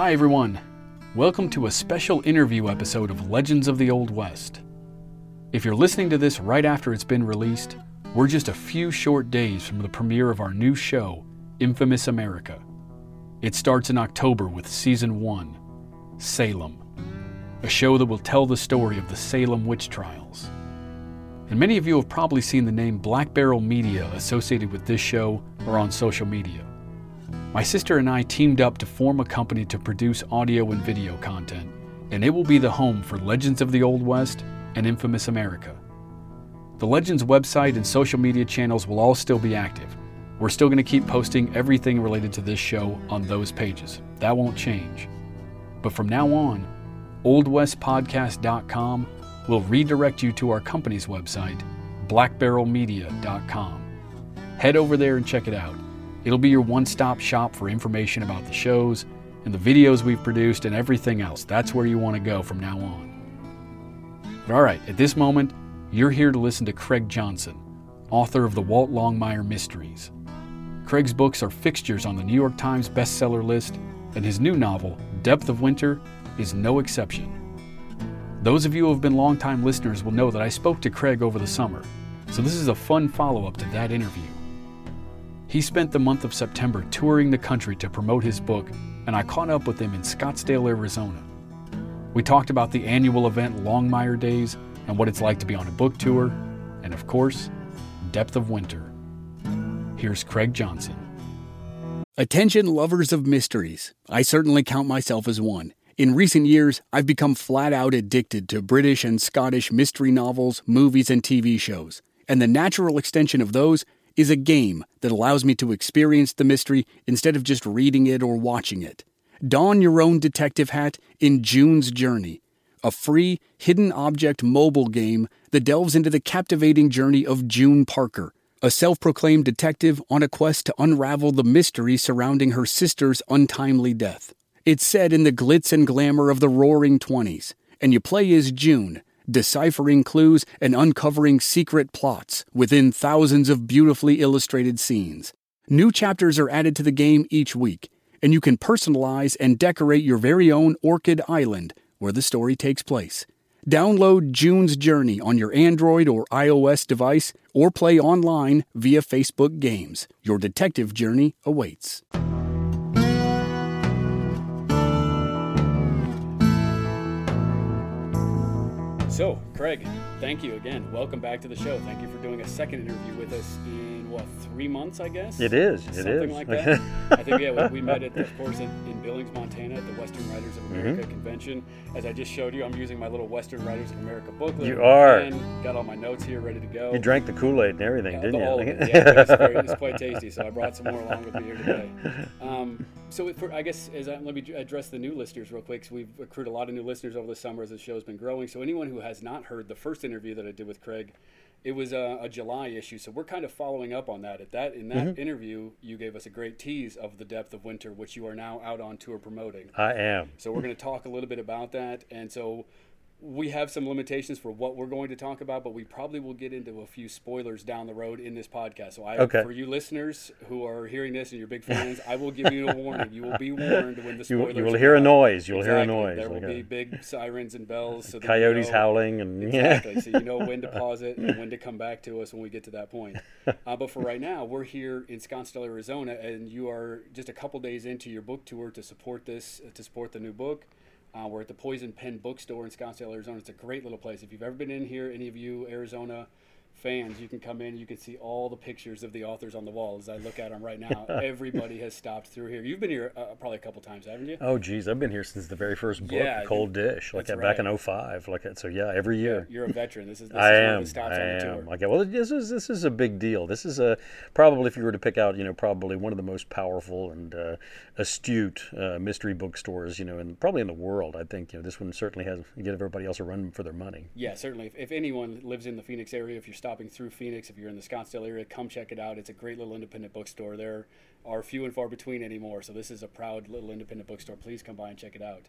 Hi, everyone. Welcome to a special interview episode of Legends of the Old West. If you're listening to this right after it's been released, we're just a few short days from the premiere of our new show, Infamous America. It starts in October with Season 1 Salem, a show that will tell the story of the Salem witch trials. And many of you have probably seen the name Black Barrel Media associated with this show or on social media. My sister and I teamed up to form a company to produce audio and video content, and it will be the home for Legends of the Old West and Infamous America. The Legends website and social media channels will all still be active. We're still going to keep posting everything related to this show on those pages. That won't change. But from now on, oldwestpodcast.com will redirect you to our company's website, blackbarrelmedia.com. Head over there and check it out. It'll be your one stop shop for information about the shows and the videos we've produced and everything else. That's where you want to go from now on. But all right, at this moment, you're here to listen to Craig Johnson, author of the Walt Longmire Mysteries. Craig's books are fixtures on the New York Times bestseller list, and his new novel, Depth of Winter, is no exception. Those of you who have been longtime listeners will know that I spoke to Craig over the summer, so this is a fun follow up to that interview. He spent the month of September touring the country to promote his book, and I caught up with him in Scottsdale, Arizona. We talked about the annual event Longmire Days and what it's like to be on a book tour, and of course, Depth of Winter. Here's Craig Johnson. Attention, lovers of mysteries. I certainly count myself as one. In recent years, I've become flat out addicted to British and Scottish mystery novels, movies, and TV shows. And the natural extension of those is a game that allows me to experience the mystery instead of just reading it or watching it. Don your own detective hat in June's Journey, a free, hidden object mobile game that delves into the captivating journey of June Parker, a self proclaimed detective on a quest to unravel the mystery surrounding her sister's untimely death. It's set in the glitz and glamour of the roaring 20s, and you play as June, deciphering clues and uncovering secret plots within thousands of beautifully illustrated scenes. New chapters are added to the game each week, and you can personalize and decorate your very own Orchid Island where the story takes place. Download June's Journey on your Android or iOS device or play online via Facebook Games. Your detective journey awaits. So, Craig, thank you again. Welcome back to the show. Thank you for doing a second interview with us in what three months, I guess. It is. It Something is. like that. I think yeah, we, we met at, of course, in, in Billings, Montana, at the Western Writers of America Mm-hmm. convention. As I just showed you, I'm using my little Western Writers of America booklet. You are. And got all my notes here ready to go. You drank the Kool Aid and everything, Yeah, didn't you? all of it. Yeah, very, it's quite tasty. So I brought some more along with me here today. Um, so for, I guess as I, let me address the new listeners real quick. So we've accrued a lot of new listeners over the summer as the show's been growing. So anyone who has not heard the first interview that I did with Craig, it was a, a July issue. So we're kind of following up on that. At that in that Mm-hmm. interview, you gave us a great tease of the depth of winter, which you are now out on tour promoting. I am. So we're going to talk a little bit about that. And so we have some limitations for what we're going to talk about, but we probably will get into a few spoilers down the road in this podcast. So I, Okay. for you listeners who are hearing this and you're big fans, I will give you a warning. You will be warned when the You, spoilers. you will come hear a noise. You'll hear a noise. There will like be big sirens and bells. So that you coyotes know- howling and Exactly. so you know when to pause it and when to come back to us when we get to that point. Uh, but for right now, we're here in Scottsdale, Arizona, and you are just a couple days into your book tour to support this, to support the new book. Uh, we're at the Poison Pen Bookstore in Scottsdale, Arizona. It's a great little place. If you've ever been in here, any of you Arizona fans, you can come in. You can see all the pictures of the authors on the wall. As I look at them right now, everybody has stopped through here. You've been here uh, probably a couple times, haven't you? Oh, geez, I've been here since the very first book, Yeah, Cold Dish, like that's back in 05. Like so, yeah, every year. You're a veteran. This is this I is am. stops I on am. Okay. Well, this is this is a big deal. This is a probably if you were to pick out, you know, probably one of the most powerful and uh, astute uh, mystery bookstores, you know, and probably in the world. I think you know this one certainly has give everybody else a run for their money. Yeah, certainly. If, if anyone lives in the Phoenix area, if you're stopping through Phoenix, if you're in the Scottsdale area, come check it out. It's a great little independent bookstore. There are few and far between anymore, so this is a proud little independent bookstore. Please come by and check it out.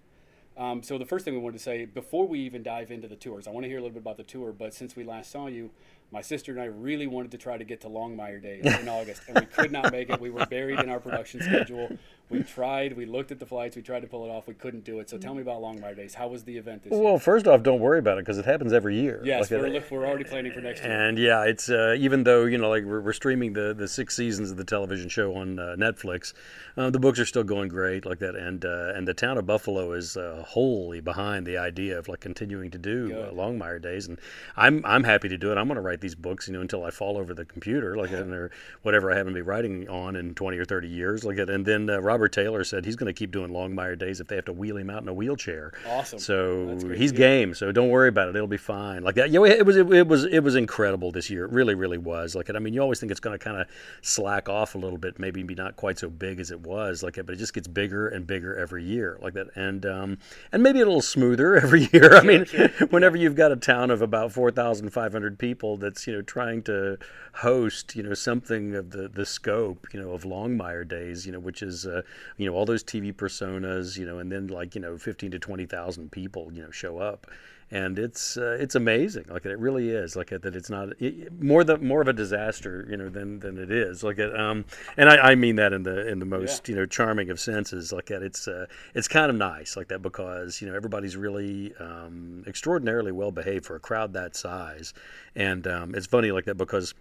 Um, so the first thing we wanted to say before we even dive into the tours, I want to hear a little bit about the tour. But since we last saw you, my sister and I really wanted to try to get to Longmire Days in August, and we could not make it. We were buried in our production schedule. We tried. We looked at the flights. We tried to pull it off. We couldn't do it. So tell me about Longmire Days. How was the event this year? Well, first off, don't worry about it because it happens every year. Yes, Like, we're, it- we're already planning for next year. And yeah, it's uh, even though you know, like we're, we're streaming the the six seasons of the television show on uh, Netflix, uh, the books are still going great like that. And uh, and the town of Buffalo is uh, wholly behind the idea of like continuing to do uh, Good. Longmire Days, and I'm I'm happy to do it. I'm going to write these books, you know, until I fall over the computer, like or whatever I happen to be writing on in 20 or 30 years, like it. And then uh, Robert Taylor said he's going to keep doing Longmire Days if they have to wheel him out in a wheelchair. Awesome. So he's game. So don't worry about it. It'll be fine. Like that. Yeah, it was. It, was. It was incredible this year. It really, really was. Like it I mean, you always think it's going to kind of slack off a little bit, maybe be not quite so big as it was. Like, it but it just gets bigger and bigger every year, like that. And um, and maybe a little smoother every year. I mean, whenever you've got a town of about four thousand five hundred people that's you know trying to host you know something of the the scope you know of Longmire Days, you know, which is uh, you know all those TV personas, you know, and then like you know fifteen to twenty thousand people you know show up, and it's uh, it's amazing. Like it really is. Like that it's not it, more the more of a disaster you know than than it is. Like it, um, and I, I mean that in the in the most you know charming of senses. Like that it's uh, it's kind of nice like that because you know everybody's really um, extraordinarily well behaved for a crowd that size, and um, it's funny like that because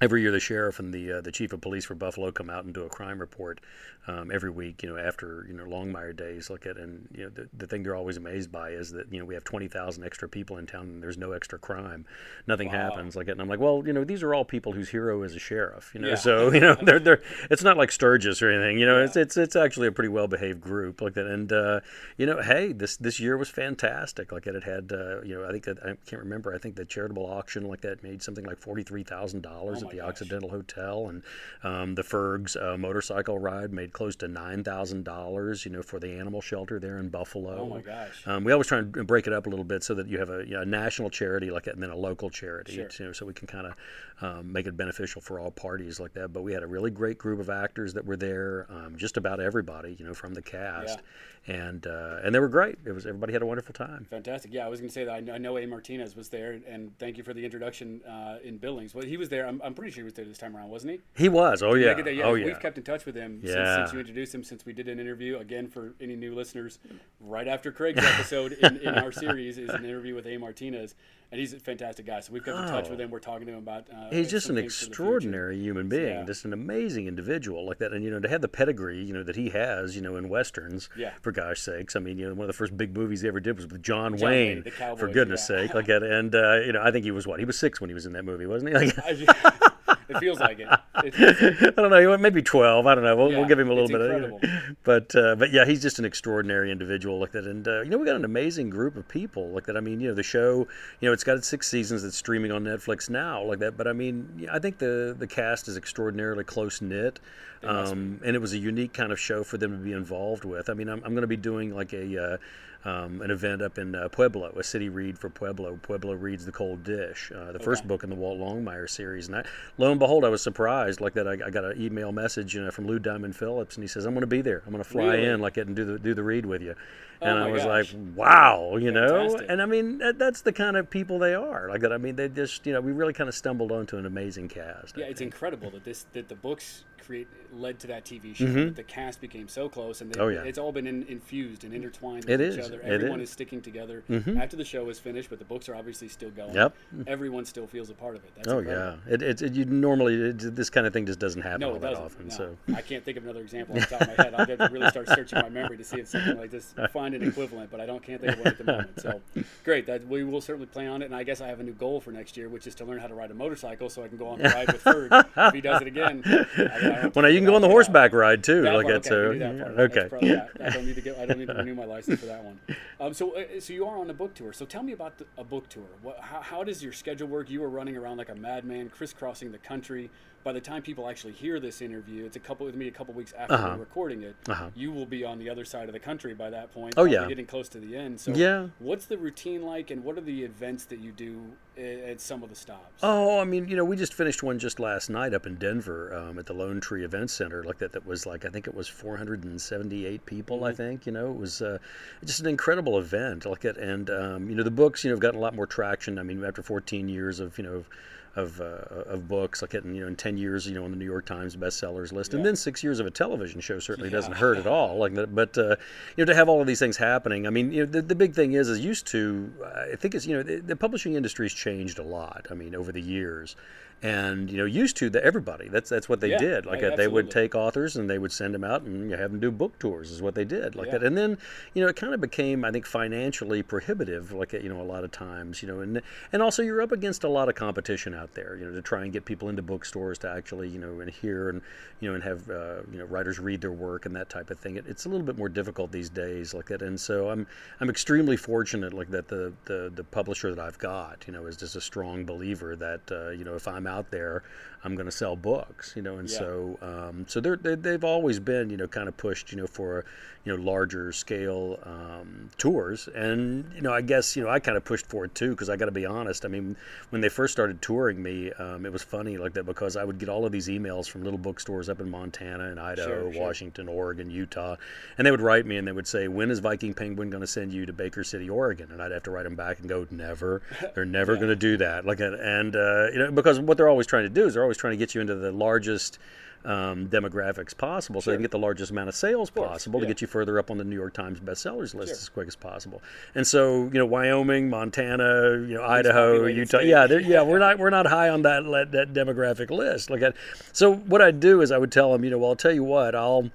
every year the sheriff and the uh, the chief of police for Buffalo come out and do a crime report um, every week. You know, after you know Longmire days, look at and you know the, the thing they're always amazed by is that you know we have twenty thousand extra people in town and there's no extra crime, nothing happens like. And I'm like, well, you know, these are all people whose hero is a sheriff. You know, Yeah. so you know they're they're it's not like Sturgis or anything. You know, it's it's it's actually a pretty well behaved group like that. And uh, you know, hey, this this year was fantastic. Like it, it had uh, you know I think that I can't remember. I think the charitable auction like that made something like forty three thousand dollars Oh at the. Occidental Hotel, and um, the Fergs uh, motorcycle ride made close to nine thousand dollars. You know, for the animal shelter there in Buffalo. Oh my gosh. Um, we always try and break it up a little bit so that you have a, you know, a national charity like that, and then a local charity, Sure. you know, so we can kind of um, make it beneficial for all parties like that. But we had a really great group of actors that were there, um, just about everybody, you know, from the cast, and uh, and they were great. It was everybody had a wonderful time. Fantastic. Yeah, I was going to say that. I know, I know A. Martinez was there, and thank you for the introduction uh, in Billings. Well, he was there. I'm, I'm pretty sure he was there this time around, wasn't he? He was, oh yeah, there. oh yeah. We've kept in touch with him since, since you introduced him, since we did an interview. Again, for any new listeners, right after Craig's episode in, in our series is an interview with A. Martinez, and he's a fantastic guy. So we've kept in touch Oh. with him. We're talking to him about. Uh, He's just an things for the future. extraordinary human being, Yeah. just an amazing individual like that. And you know, to have the pedigree, you know, that he has, you know, in westerns, Yeah. for gosh sakes. I mean, you know, one of the first big movies he ever did was with John, John Wayne, Wayne, the for goodness yeah. sake. Like that, and uh, you know, I think he was what? He was six when he was in that movie, wasn't he? Like, it feels like it. I don't know, maybe twelve. I don't know. We'll, Yeah, we'll give him a little bit incredible. of, but uh, but yeah, he's just an extraordinary individual like that. And uh, you know, we got an amazing group of people like that. I mean, you know, the show, you know, it's got its six seasons. It's streaming on Netflix now, like that. But I mean, I think the the cast is extraordinarily close knit. Um, and it was a unique kind of show for them to be involved with. I mean, I'm, I'm going to be doing like a uh, um, an event up in uh, Pueblo, a city read for Pueblo. Pueblo reads the Cold Dish, uh, the first book in the Walt Longmire series. And I, lo and behold, I was surprised like that. I, I got an email message you know, from Lou Diamond Phillips, and he says, "I'm going to be there. I'm going to fly Really? in like it and do the do the read with you." Oh And my I was gosh. like, "Wow, you know." And I mean, that, that's the kind of people they are. Like that. I mean, they just you know, we really kind of stumbled onto an amazing cast. I Yeah, it's think. incredible that this that the books create led to that TV show. That the cast became so close, and they, Mm-hmm. Oh, yeah. it's all been in, infused and intertwined It with each is. other. Everyone is. is sticking together after the show is finished, but the books are obviously still going. Yep. Everyone still feels a part of it. That's Oh incredible. yeah, it, it, it you normally it, this kind of thing just doesn't happen No, all it that doesn't. often. no. So I can't think of another example off the top of my head. I'll have to really start searching my memory to see if something like this find an equivalent, but I don't can't think of one at the moment. So great, that we will certainly play on it. And I guess I have a new goal for next year, which is to learn how to ride a motorcycle so I can go on the ride with Ferg if he does it again. I, I well, now you can go on the horseback ride too. That like part, that's okay, I can do that part. yeah, That's okay. probably- yeah, I don't need to get. I don't need to renew my license for that one. Um, so, uh, so you are on a book tour. So tell me about the, a book tour. What, how, how does your schedule work? You are running around like a madman, crisscrossing the country. By the time people actually hear this interview, it's a couple with me a couple weeks after Uh-huh. we're recording it. Uh-huh. You will be on the other side of the country by that point. Oh, yeah. getting close to the end. So Yeah. what's the routine like, and what are the events that you do at, some of the stops? Oh, I mean, you know, we just finished one just last night up in Denver um, at the Lone Tree Event Center, like that. That was like I think it was 478 people. I think you know it was uh, just an incredible event. Like it, and um, you know the books, you know, have gotten a lot more traction. I mean, after 14 years of you know. Of, of, uh, of books, like getting you know, in ten years, you know, on the New York Times bestsellers list, and then six years of a television show certainly Yeah. doesn't hurt at all. Like that, but uh, you know, to have all of these things happening, I mean, you know, the, the big thing is, is used to, I think it's you know, the, the publishing industry's changed a lot. I mean, over the years, and you know, used to the, everybody. That's that's what they Yeah, did. Like right, uh, they would take authors and they would send them out and you have them do book tours. Is what they did. Like Yeah. that, and then you know, it kind of became, I think, financially prohibitive. Like you know, a lot of times, you know, and and also you're up against a lot of competition out there. You know, to try and get people into bookstores to actually you know and hear and you know and have uh, you know writers read their work and that type of thing. It, it's a little bit more difficult these days. Like that, and so I'm I'm extremely fortunate like that the the the publisher that I've got you know is just a strong believer that uh, you know if I'm out there I'm going to sell books you know and Yeah. so um, so they're, they they've always been you know kind of pushed you know for you know larger scale um, tours. And you know I guess you know I kind of pushed for it too because I got to be honest I mean when they first started touring me um, it was funny like that because I would get all of these emails from little bookstores up in Montana and Idaho Sure, sure. Washington Oregon Utah and they would write me and they would say when is Viking Penguin going to send you to Baker City Oregon? And I'd have to write them back and go never. They're never going to do that. Like and, and uh, you know because what they're always trying to do is they're always trying to get you into the largest um, demographics possible so they can get the largest amount of sales possible yeah. to get you further up on the New York Times bestsellers list as quick as possible. And so, you know, Wyoming, Montana, you know, Idaho, Utah, yeah, yeah, we're not we're not high on that that demographic list. Look at so what I'd do is I would tell them, you know, well, I'll tell you what, I'll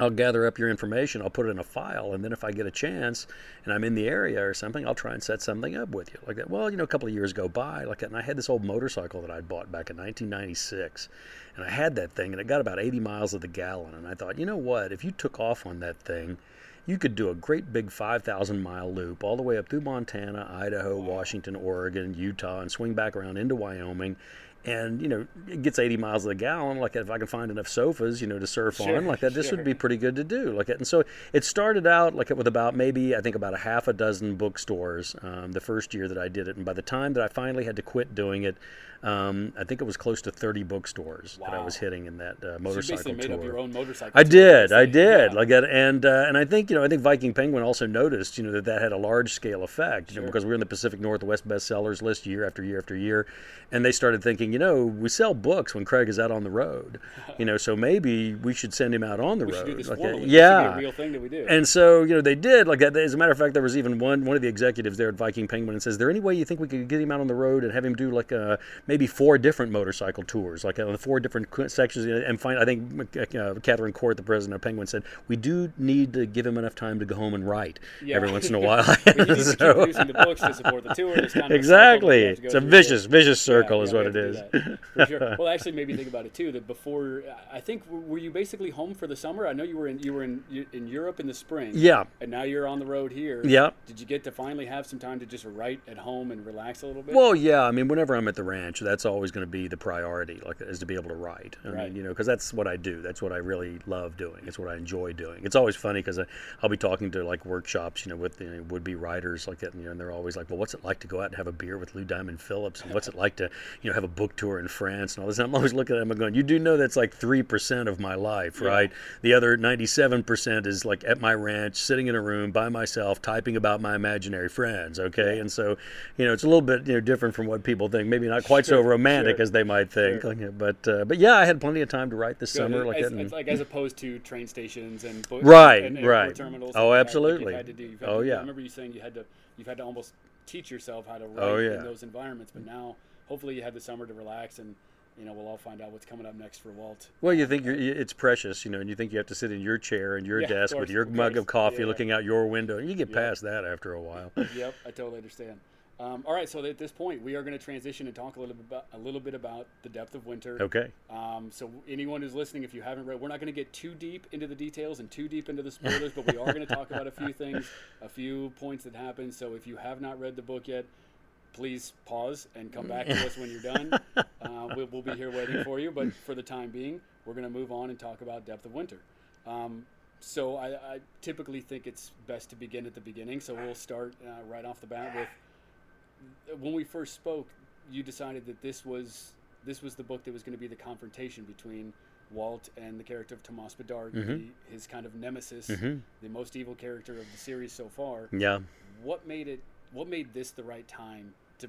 I'll gather up your information, I'll put it in a file, and then if I get a chance and I'm in the area or something, I'll try and set something up with you like that. Well, you know, a couple of years go by like that, and I had this old motorcycle that I'd bought back in 1996, and I had that thing, and it got about 80 miles of the gallon, and I thought, you know what, if you took off on that thing, you could do a great big 5,000 mile loop all the way up through Montana, Idaho, Washington, Oregon, Utah, and swing back around into Wyoming. And you know, it gets 80 miles a gallon. Like if I can find enough sofas, you know, to surf Sure, on, like that, this sure. would be pretty good to do. Like it. And so it started out like with about maybe I think about a half a dozen bookstores um, the first year that I did it. And by the time that I finally had to quit doing it, um, I think it was close to 30 bookstores that I was hitting in that uh, So you motorcycle made tour. up your own motorcycle. I did, I did, Yeah. like that, and uh, and I think you know, I think Viking Penguin also noticed, you know, that that had a large scale effect, you know, because we were in the Pacific Northwest bestsellers list year after year after year, and they started thinking, you know, we sell books when Craig is out on the road, you know, so maybe we should send him out on the we road, should do this like that. Be yeah, a real thing that we do. and so, you know, they did like that. As a matter of fact, there was even one one of the executives there at Viking Penguin and says, "Is there any way you think we could get him out on the road and have him do like uh, maybe four different motorcycle tours, like on uh, four different sections?" And find, I think uh, Kathryn Court, the president of Penguin, said, "We do need to give him enough time to go home and write Yeah. every once in a while." But you need to keep So- producing the books to support the tour. This kind of a cycle that exactly, to it's a vicious, vicious circle, yeah, is what it is. That, for sure. Well, actually, maybe think about it too. That before, I think, were you basically home for the summer? I know you were in you were in in Europe in the spring. Yeah. And now you're on the road here. Yeah. Did you get to finally have some time to just write at home and relax a little bit? Well, yeah. I mean, whenever I'm at the ranch, that's always going to be the priority, like is to be able to write. I Right. mean, you know, because that's what I do. That's what I really love doing. It's what I enjoy doing. It's always funny because I'll be talking to like workshops, you know, with you know, would-be writers, like that, you know, and they're always like, "Well, what's it like to go out and have a beer with Lou Diamond Phillips? And what's it like to, you know, have a book tour in France and all this?" And I'm always looking at them and going, "You do know that's like three percent of my life, Yeah. right? The other 97 percent is like at my ranch, sitting in a room by myself, typing about my imaginary friends. Okay, and so, you know, it's a little bit you know different from what people think. Maybe not quite so romantic sure. as they might think. Sure. Like, but uh, but yeah, I had plenty of time to write this Good. summer. Like, as, and- like as opposed to train stations and book, Right, and, and right. terminals. Oh, like absolutely. Like had to do. Oh, to, yeah. I remember you saying you had to you've had to almost teach yourself how to write Oh, yeah. in those environments. But now, hopefully, you had the summer to relax and. You know, we'll all find out what's coming up next for Walt. Well, you think you're, it's precious, you know, and you think you have to sit in your chair and your Yeah, desk with your of mug of coffee Yeah. looking out your window, you get Yeah. past that after a while. yep, I totally understand. Um, all right, so at this point, we are going to transition and talk a little bit about a little bit about the depth of winter. Okay. Um, so anyone who's listening, if you haven't read, we're not going to get too deep into the details and too deep into the spoilers, but we are going to talk about a few things, a few points that happen. So if you have not read the book yet, please pause and come back to us when you're done. Uh, we'll, we'll, be here waiting for you. But for the time being, we're going to move on and talk about Depth of Winter. Um, so I, I, typically think it's best to begin at the beginning. So we'll start uh, right off the bat with when we first spoke. You decided that this was this was the book that was going to be the confrontation between Walt and the character of Tomas Bedard, mm-hmm. the, his kind of nemesis, mm-hmm. the most evil character of the series so far. Yeah. What made it? What made this the right time to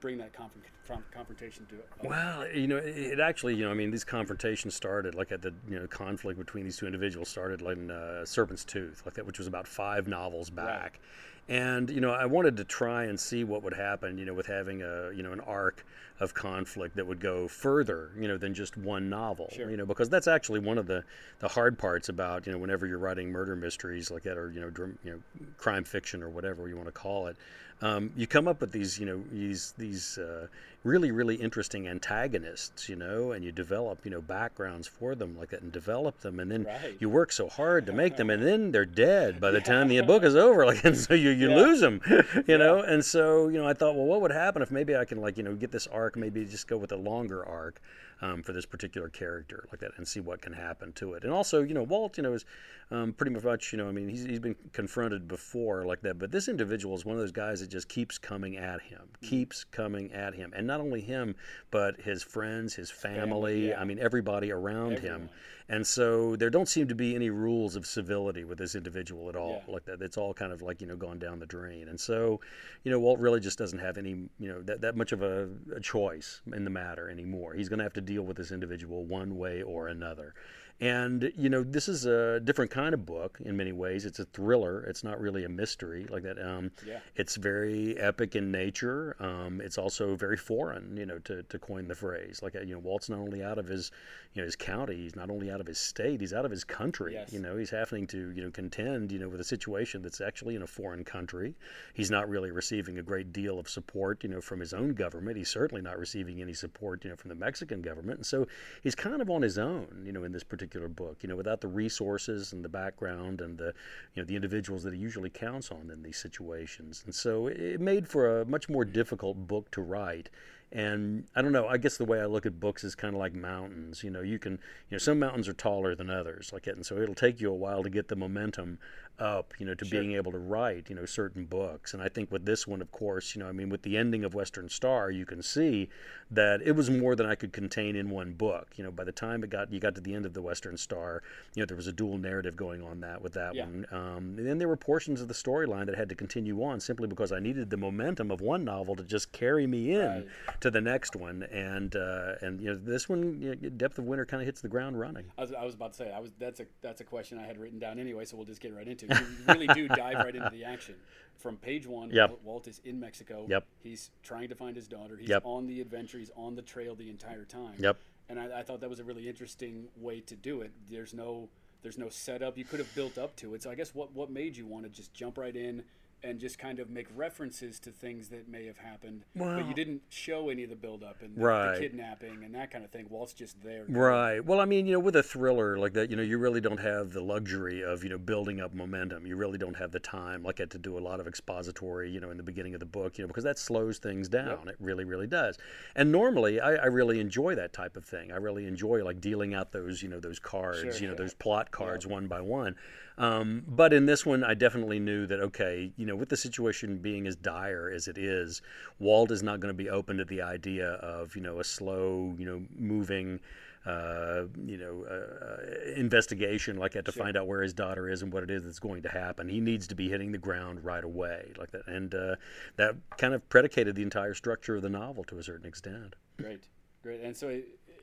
bring that confrontation to it? Well, you know, it actually, you know, I mean, these confrontations started like at the, you know, conflict between these two individuals started like in uh, Serpent's Tooth, like that, which was about five novels back. Right. And you know, I wanted to try and see what would happen, you know, with having a, you know, an arc of conflict that would go further, you know, than just one novel. Sure. You know, because that's actually one of the, the hard parts about, you know, whenever you're writing murder mysteries like that, or you know, dr- you know, crime fiction or whatever you want to call it um, you come up with these, you know, these these uh, really really interesting antagonists, you know, and you develop, you know, backgrounds for them like that, and develop them, and then right. you work so hard to make them, and then they're dead by the time the book is over, like, and so you you yeah. lose them, you yeah. know, and so you know, I thought, well, what would happen if maybe I can like, you know, get this arc, maybe just go with a longer arc um, for this particular character like that and see what can happen to it. And also, you know, Walt, you know, is um, pretty much, you know, I mean, he's, he's been confronted before like that, but this individual is one of those guys that just keeps coming at him, mm-hmm. keeps coming at him. And not only him, but his friends, his family, family yeah. I mean, everybody around Everyone. him. And so there don't seem to be any rules of civility with this individual at all yeah. like that. It's all kind of like, you know, gone down the drain. And so, you know, Walt really just doesn't have any, you know, that, that much of a, a choice in the matter anymore. He's going to have to deal with this individual one way or another. And, you know, this is a different kind of book in many ways. It's a thriller. It's not really a mystery like that. Um, yeah. It's very epic in nature. Um, it's also very foreign, you know, to, to coin the phrase. Like, you know, Walt's not only out of his, you know, his county, he's not only out of his state, he's out of his country. Yes. You know, he's having to, you know, contend, you know, with a situation that's actually in a foreign country. He's not really receiving a great deal of support, you know, from his own government. He's certainly not receiving any support, you know, from the Mexican government. And so he's kind of on his own, you know, in this particular particular book. You know, without the resources and the background and the you know the individuals that he usually counts on in these situations, and so it made for a much more difficult book to write. And I don't know. I guess the way I look at books is kind of like mountains. You know, you can, you know, some mountains are taller than others, like it, and so it'll take you a while to get the momentum up, you know, to sure. being able to write, you know, certain books. And I think with this one, of course, you know, I mean, with the ending of Western Star, you can see that it was more than I could contain in one book. You know, by the time it got you got to the end of the Western Star, you know, there was a dual narrative going on that with that yeah. one. Um, and then there were portions of the storyline that had to continue on simply because I needed the momentum of one novel to just carry me in right. To the next one. And uh, and you know, this one, you know, Depth of Winter, kind of hits the ground running. I was, I was about to say, I was that's a that's a question I had written down anyway, so we'll just get right into. it. You really do dive right into the action. From page one, yep. Walt is in Mexico. Yep. He's trying to find his daughter. He's yep. on the adventure. He's on the trail the entire time. Yep. And I, I thought that was a really interesting way to do it. There's no there's no setup. You could have built up to it. So I guess what what made you want to just jump right in and just kind of make references to things that may have happened, but you didn't show any of the buildup and the, right. the, kidnapping and that kind of thing. Walt's just there. Right. Well, I mean, you know, with a thriller like that, you know, you really don't have the luxury of you know building up momentum. You really don't have the time like to do a lot of expository, you know, in the beginning of the book, you know, because that slows things down. Yep. It really, really does. And normally, I, I, really enjoy that type of thing. I really enjoy like dealing out those, you know, those cards, sure, you know, yeah. those plot cards yep. one by one. Um, but in this one, I definitely knew that okay, you know, with the situation being as dire as it is, Walt is not going to be open to the idea of you know a slow, you know, moving. Uh, you know, uh, uh, investigation like that to sure. find out where his daughter is and what it is that's going to happen. He needs to be hitting the ground right away, like that, and uh, that kind of predicated the entire structure of the novel to a certain extent. Great, great. And so I,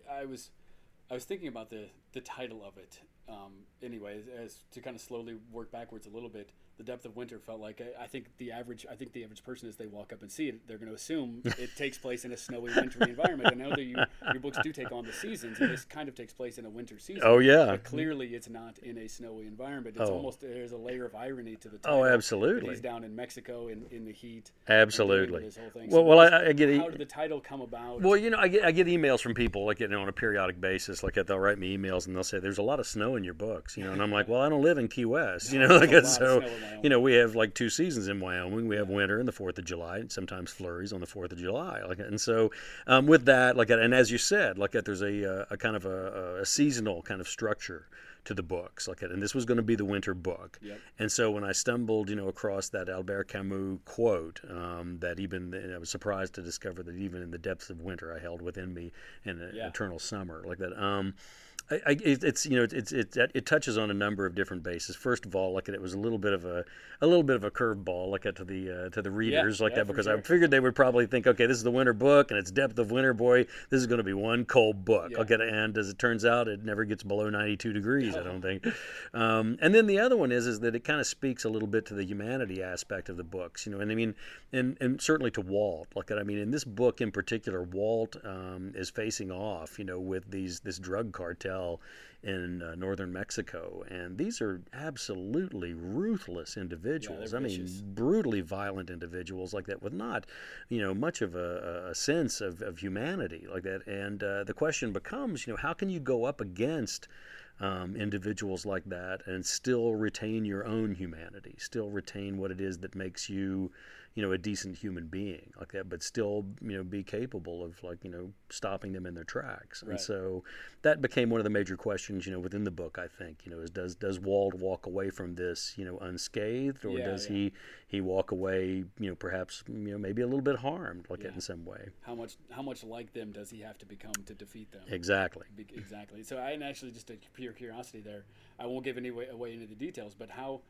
I was, I was thinking about the the title of it. Um, anyway, as to kind of slowly work backwards a little bit, the depth of winter felt like I, I, think the average I think the average person as they walk up and see it they're going to assume it takes place in a snowy wintry environment. I know that you, your books do take on the seasons, and this kind of takes place in a winter season. Oh yeah, but clearly it's not in a snowy environment. It's oh. almost there's a layer of irony to the oh, title. Oh, absolutely. He's down in Mexico in, in the heat. Absolutely. This Well, so well, I, I, get. How did the title come about? Well, you know, I get I get emails from people like you know on a periodic basis. Like they'll write me emails and they'll say, "There's a lot of snow in your books," you know, and I'm like, "Well, I don't live in Key West, you know, like so." You know, we have like two seasons in Wyoming. We have winter and the Fourth of July, and sometimes flurries on the Fourth of July. Like, and so um, with that, like, and as you said, like, that, there's a, uh, a kind of a, a seasonal kind of structure to the books like and this was going to be the winter book Yep. and so when i stumbled you know across that albert camus quote um, that even i was surprised to discover that even in the depths of winter i held within me an Yeah. eternal summer like that um, I, I, it, it's you know it's it, it touches on a number of different bases. First of all, like it was a little bit of a a little bit of a curveball, like to the uh, to the readers, like yeah, that, because sure. I figured they would probably think, okay, this is the winter book, and it's depth of winter, boy, this is going to be one cold book. Yeah. Okay, and as it turns out, it never gets below 92 degrees. I don't think. Um, and then the other one is is that it kind of speaks a little bit to the humanity aspect of the books, you know, and I mean, and and certainly to Walt. Like I mean, in this book in particular, Walt um, is facing off, you know, with these this drug cartel in uh, northern Mexico, and these are absolutely ruthless individuals. they're I mean, brutally violent individuals like that, with not, you know, much of a, a sense of, of humanity like that. And uh, the question becomes, you know, how can you go up against um, individuals like that and still retain your own humanity, still retain what it is that makes you, you know, a decent human being like that, but still, you know, be capable of like, you know, stopping them in their tracks. Right. And so that became one of the major questions, you know, within the book. I think, you know, is does does Walt walk away from this, you know, unscathed, or Yeah, does yeah. he he walk away, you know, perhaps, you know, maybe a little bit harmed, like Yeah. in some way. How much how much like them does he have to become to defeat them? Exactly. Be- Exactly. So, I, and actually, just a pure curiosity there, I won't give any way, away of the details, but how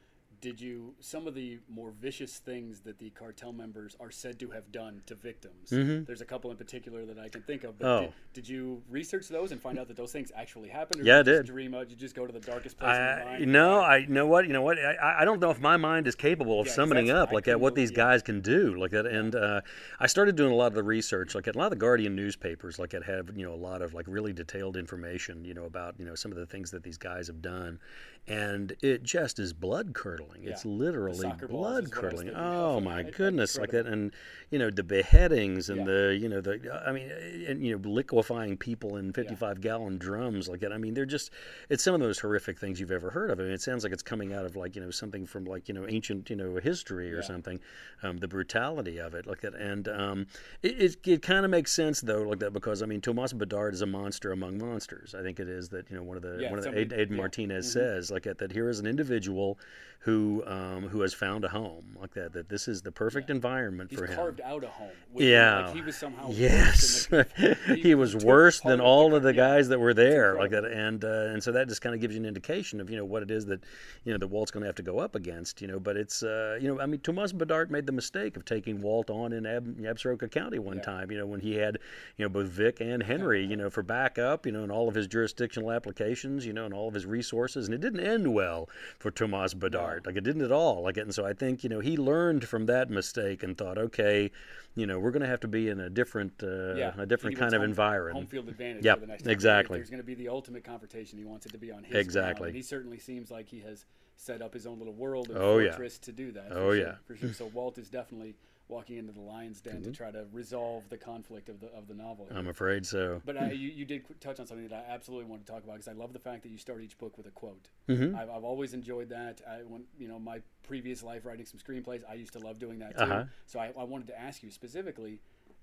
did you, some of the more vicious things that the cartel members are said to have done to victims? There's a couple in particular that I can think of, but Mm-hmm. Oh. did, did you research those and find out that those things actually happened? Or Yeah, did you I just did. dream out, did you just go to the darkest place in your I, mind? no, I you know what you know what I- I, don't know if my mind is capable of Yeah, summoning up like couldn't what these yeah. guys can do like that and uh, I started doing a lot of the research like a lot of the Guardian newspapers like that have you know a lot of like really detailed information you know about you know some of the things that these guys have done and it just is blood curdling it's Yeah. The literally soccer balls is blood what I was curdling oh my I- I- goodness like that and you know the beheadings and Yeah. the you know the I mean and you know liquefying people in 55 gallon drums like that I mean they're just it's some of the most horrific things you've ever heard of I mean it sounds like it's coming out of like you know something from like you know ancient you know history or Yeah. something um, the brutality of it like that and um, it, it, it kind of makes sense though like that because I mean Tomas Bedard is a monster among monsters I think it is that you know one of the Yeah, one of the Aiden yeah. Martinez Mhm. says like that, that here is an individual who um, who has found a home like that that this is the perfect environment He's for him carved out a home. yeah. Like he was somehow. worse Yes. than the- he, was worse than all the- of the yeah. guys that were there, like that, and uh, and so that just kind of gives you an indication of you know what it is that you know that Walt's going to have to go up against, you know. But it's uh, you know I mean Tomas Bedard made the mistake of taking Walt on in Ab- Absaroka County one Yeah. time, you know, when he had you know both Vic and Henry, you know, for backup, you know, and all of his jurisdictional applications, you know, and all of his resources, and it didn't end well for Tomas Bedard, like it didn't at all, like it, and so I think you know he learned from that mistake and thought, okay, you know, we're going to have to be in a different uh, Yeah, a different kind of home- environment. Home field advantage. Yep, for the next time. exactly. There's going to be the ultimate confrontation. He wants it to be on his Exactly. and he certainly seems like he has set up his own little world and Oh, yeah. fortress to do that. Oh, sure, yeah. for sure. So Walt is definitely walking into the lion's den Mm-hmm. to try to resolve the conflict of the of the novel. I'm afraid so. But uh, you, you did touch on something that I absolutely want to talk about because I love the fact that you start each book with a quote. Mhm. I've, I've always enjoyed that. I when you know my previous life writing some screenplays, I used to love doing that too. Uh-huh. So I, I wanted to ask you specifically: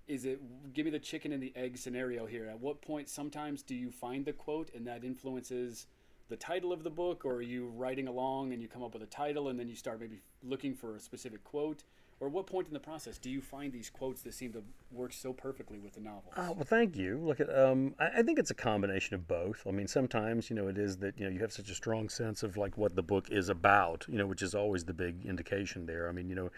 Is it give me the chicken and the egg scenario here? At what point sometimes do you find the quote and that influences the title of the book, or are you writing along and you come up with a title and then you start maybe looking for a specific quote? Or what point in the process do you find these quotes that seem to work so perfectly with the novel? Oh, well, thank you. Look at, um, I, I think it's a combination of both. I mean, sometimes, you know, it is that, you know, you have such a strong sense of like what the book is about, you know, which is always the big indication there. I mean, you know,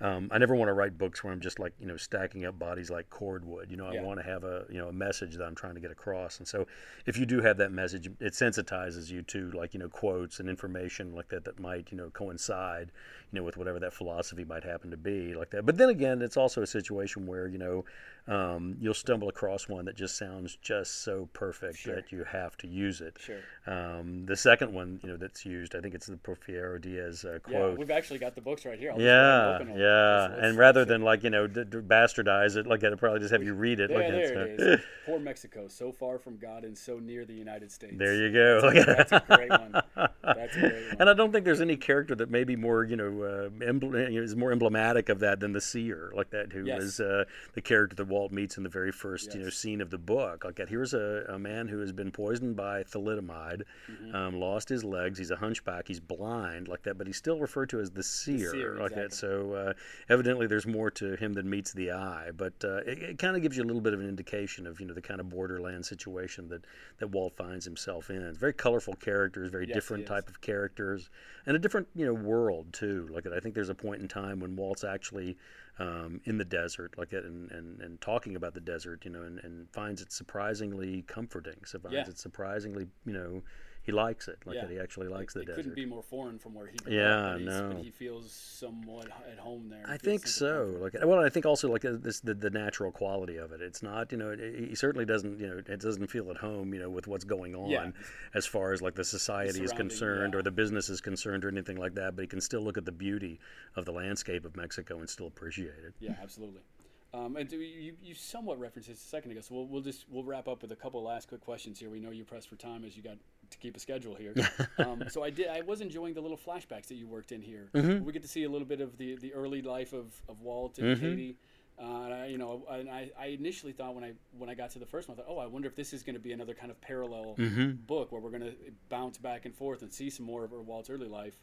um, I never want to write books where I'm just like, you know, stacking up bodies like cordwood. You know, Yeah. I want to have a, you know, a message that I'm trying to get across. And so if you do have that message, it sensitizes you to like, you know, quotes and information like that that might, you know, coincide, you know, with whatever that philosophy might happen to be like that. But then again, it's also a situation where, you know, um, you'll stumble across one that just sounds just so perfect Sure. that you have to use it. Sure. Um, the second one, you know, that's used, I think it's the Porfirio Diaz uh, Yeah, quote. we've actually got the books right here. I'll just Yeah, go ahead and open them. Yeah, and rather than like you know d- d- bastardize it, like I'd probably just have you read it. Yeah, there it is. Poor Mexico, so far from God and so near the United States. There you go. That's a great one. That's a great one. And I don't think there's any character that may be more, you know, uh, is more emblematic of that than the seer, like that, who Yes. is uh, the character that Walt meets in the very first, you know, scene of the book. Like that, here's a, a man who has been poisoned by thalidomide, Mm-hmm. um, lost his legs, he's a hunchback, he's blind, like that, but he's still referred to as the seer, seer, like that. So uh, evidently, there's more to him than meets the eye. But uh, it, it kind of gives you a little bit of an indication of, you know, the kind of borderland situation that that Walt finds himself in. Very colorful characters, very Yes, different type of characters, and a different, you know, world too. Like I think there's a point in time when Walt's actually um, in the desert, like that, and, and, and talking about the desert, you know, and, and finds it surprisingly comforting. So finds Yeah. it surprisingly, you know, he likes it. Like Yeah. that, he actually likes it the desert. couldn't be more foreign from where he grew Yeah, up, but no. but he feels somewhat at home there. I think so. Like, well, I think also like uh, this the, the natural quality of it. It's not, you know, it, he certainly doesn't, you know, it doesn't feel at home, you know, with what's going on Yeah. as far as like the society is concerned yeah. or the business is concerned or anything like that. But he can still look at the beauty of the landscape of Mexico and still appreciate it. Yeah, absolutely. Um, and you, you somewhat referenced this a second ago, so we'll, we'll just we'll wrap up with a couple last quick questions here. We know you're pressed for time as you got to keep a schedule here. um, so I did I was enjoying the little flashbacks that you worked in here. Mm-hmm. We get to see a little bit of the, the early life of, of Walt and Katie. Uh, and I, you know, and I, I initially thought when I when I got to the first one, I thought, oh, I wonder if this is going to be another kind of parallel book where we're going to bounce back and forth and see some more of Walt's early life.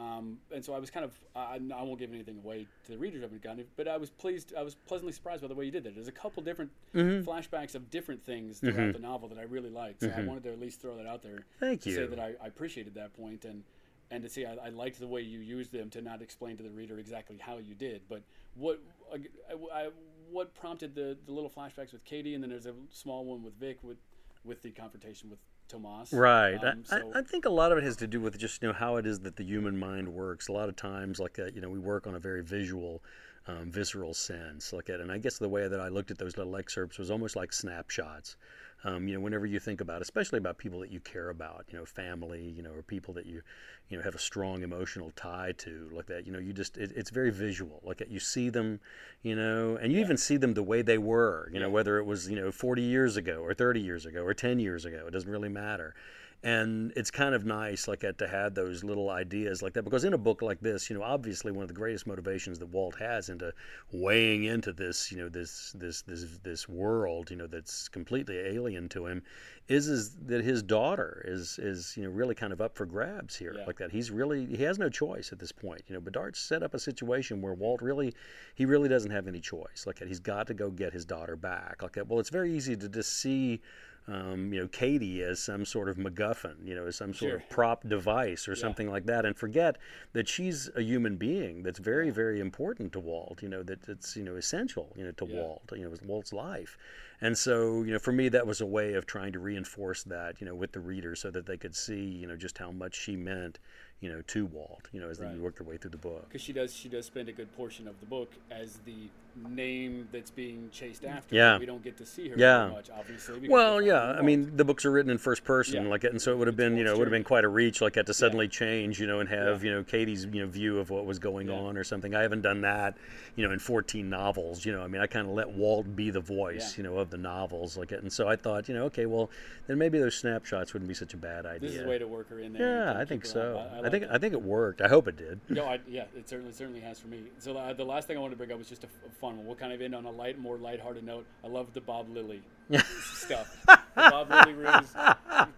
Um, and so I was kind of I, I won't give anything away to the readers of it, Gunny, but I was pleased. I was pleasantly surprised by the way you did that. There's a couple different mm-hmm. flashbacks of different things throughout mm-hmm. the novel that I really liked. So I mm-hmm. wanted to at least throw that out there. Thank you. to Say that I, I appreciated that point and and to see I, I liked the way you used them to not explain to the reader exactly how you did, but what I- what prompted the, the little flashbacks with Katie, and then there's a small one with Vic with with the confrontation with Tomas. Right. Um, I, so- I, I think a lot of it has to do with just you know how it is that the human mind works. A lot of times, like uh, you know, we work on a very visual, um, visceral sense. Like at, and I guess the way that I looked at those little excerpts was almost like snapshots. Um, you know, whenever you think about, especially about people that you care about, you know, family, you know, or people that you, you know, have a strong emotional tie to, like that. You know, you just it, it's very visual. Like you see them, you know, and you even see them the way they were. You know, whether it was you know 40 years ago or 30 years ago or 10 years ago, it doesn't really matter and it's kind of nice like that to have those little ideas like that because in a book like this you know obviously one of the greatest motivations that Walt has into weighing into this you know this this this this world you know that's completely alien to him is is that his daughter is is you know really kind of up for grabs here Yeah. like that. He's really he has no choice at this point you know. Bedard's set up a situation where Walt really he really doesn't have any choice like that. He's got to go get his daughter back like that. Well it's very easy to just see um, you know, Katie as some sort of MacGuffin, you know, as some sort Sure. of prop device or something like that, and forget that she's a human being that's very, very important to Walt. You know, that it's you know essential, you know, to Yeah. Walt. You know, Walt's life, and so you know, for me, that was a way of trying to reinforce that, you know, with the reader, so that they could see, you know, just how much she meant, you know, to Walt. You know, as Right. they worked their way through the book. because she does she does spend a good portion of the book as the name that's being chased after. Yeah. we don't get to see her Yeah. very much, obviously. Well, yeah. I mean, the books are written in first person, Yeah. like, and so it would have been, you know, it would have been quite a reach, like, that to suddenly change, you know, and have, Yeah. you know, Katie's, you know, view of what was going Yeah. on or something. I haven't done that, you know, in 14 novels. You know, I mean, I kind of let Walt be the voice, Yeah. you know, of the novels, like, and so I thought, you know, okay, well, then maybe those snapshots wouldn't be such a bad idea. this is a way to work her in there. yeah, I think so. on. I, like think it. I think it worked. I hope it did. No, I, yeah, it certainly certainly has for me. So uh, the last thing I wanted to bring up was just a, a fun one. We'll kind of end on a light, more lighthearted note. I love the Bob Lilly stuff. The Bob Lilly ruse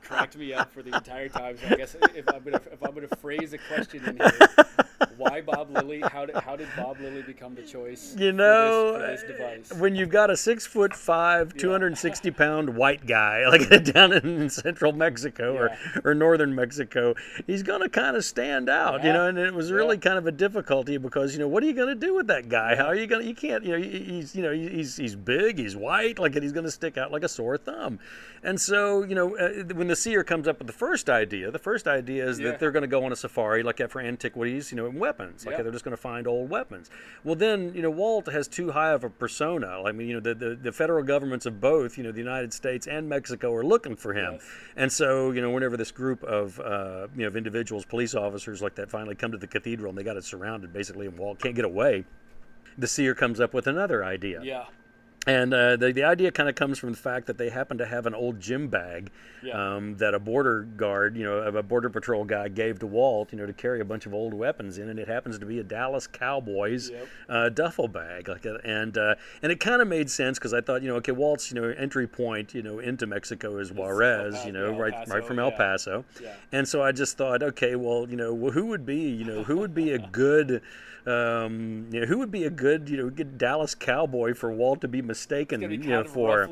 cracked me up for the entire time. So I guess if I'm gonna if I'm gonna phrase a question in here, why Bob Lilly? How did how did Bob Lilly become the choice? You for know, this, for this device? when you've got a six foot five, 260 pound white guy like down in central Mexico or, or northern Mexico, he's going to kind of stand out, you know. And it was really kind of a difficulty because you know what are you going to do with that guy? How are you going to? You can't, you know, he's you know he's he's big, he's white, like and he's going to stick out like a sore thumb. And so you know uh, when the seer comes up with the first idea, the first idea is that they're going to go on a safari like that for antiquities, you know, and weapons, like Yeah. they're just going to find old weapons. Well, then you know Walt has too high of a persona. I mean, you know, the, the, the federal governments of both, you know, the United States and Mexico are looking for him. Yes. And so, you know, whenever this group of uh, you know of individuals, police officers like that, finally come to the cathedral and they got it surrounded basically, and Walt can't get away. the seer comes up with another idea. Yeah. And uh, the, the idea kind of comes from the fact that they happen to have an old gym bag Yeah. um, that a border guard, you know, a border patrol guy gave to Walt, you know, to carry a bunch of old weapons in, and it happens to be a Dallas Cowboys Yep. uh, duffel bag, like, a, and uh, and it kind of made sense because I thought, you know, okay, Walt's, you know, entry point, you know, into Mexico is Juarez, you know, right Paso, right from El yeah. Paso, Yeah. and so I just thought, okay, well, you know, who would be, you know, who would be a good, um, you know, who would be a good, you know, good Dallas cowboy for Walt to be mistaken, be you know, for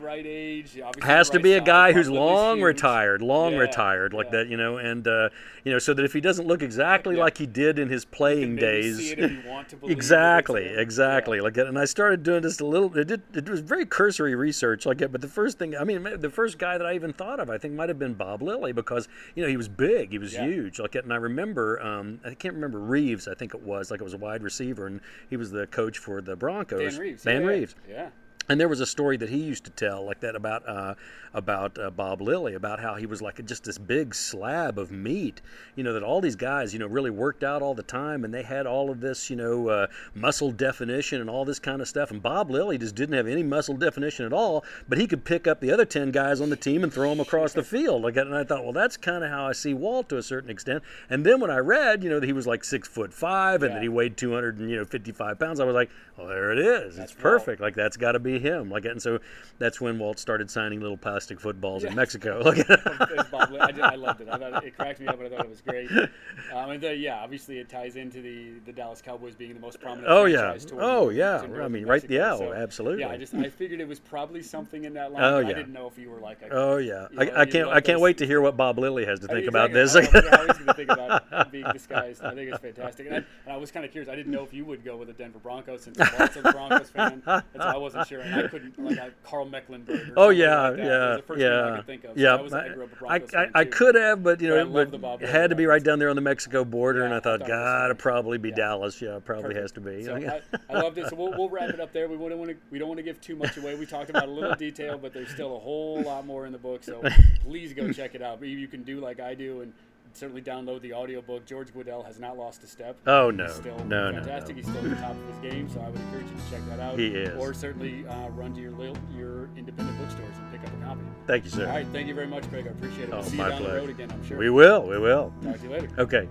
right age. obviously has to right be a guy who's long huge. retired, long Yeah, retired like yeah. that, you know, and uh, you know, so that if he doesn't look exactly Yeah. like he did in his playing days, see it if you want to believe exactly, exactly, like that. And I started doing just a little. It, did, it was very cursory research, like that. But the first thing, I mean, the first guy that I even thought of, I think, might have been Bob Lilly because you know he was big, he was huge, like that. And I remember, um, I can't remember Reeves, I think it was, like it was a wide receiver, and he was the coach for the Broncos. Dan Reeves. Dan yeah. Reeves. Yeah. And there was a story that he used to tell, like that, about uh, about uh, Bob Lilly, about how he was like just this big slab of meat. You know that all these guys, you know, really worked out all the time, and they had all of this, you know, uh, muscle definition and all this kind of stuff. And Bob Lilly just didn't have any muscle definition at all, but he could pick up the other ten guys on the team and throw them across the field. Like and I thought, well, that's kind of how I see Walt to a certain extent. And then when I read, you know, that he was like six foot five and Yeah. that he weighed two hundred and you know fifty five pounds, I was like, well, there it is. That's it's Walt. perfect. Like that's got to be him. Like and so that's when Walt started signing little plastic footballs Yeah. in Mexico. Like It's Bob Lee- I, I loved it. I thought it cracked me up, and I thought it was great. Um, and then, yeah, obviously it ties into the, the Dallas Cowboys being the most prominent. Oh, yeah. Oh, yeah. I mean, right- yeah, So, absolutely. Yeah, I just I figured it was probably something in that line. Oh, yeah. I didn't know if you were like, a, oh yeah, You know, I, I can't I can't those- wait to hear what Bob Lilly has to think about this. I how he's going to think about being disguised. I think it's fantastic. And I, and I was kind of curious. I didn't know if you would go with the Denver Broncos since Walt's a Broncos fan. And so I wasn't sure. And I couldn't, like, I, Karl Mecklenburg. Oh yeah, like yeah, was the first name I yeah, could think of. So yeah. I, was, I grew up a I, I, I could have, but you know, but it Lilly had to be right down there on the Mexico border, Yeah, and I thought, thought it was God, funny. it probably be Yeah. Dallas. Yeah, it probably Perfect. has to be. So I, I loved it. So we'll, we'll wrap it up there. We don't want to we don't want to give too much away. We talked about a little detail, but there's still a whole lot more in the book. So please go check it out. You can do like I do and certainly download the audiobook. George Guidall has not lost a step. oh no, He's still no, no, fantastic. no. He's still at the top of his game, so I would encourage you to check that out. He is. Or certainly uh, run to your your independent bookstores and pick up a copy. Thank you, sir. All right, thank you very much, Craig. I appreciate it. We'll Oh, see you my down the pleasure. road again, I'm sure. We will. We will. Talk to you later. Okay.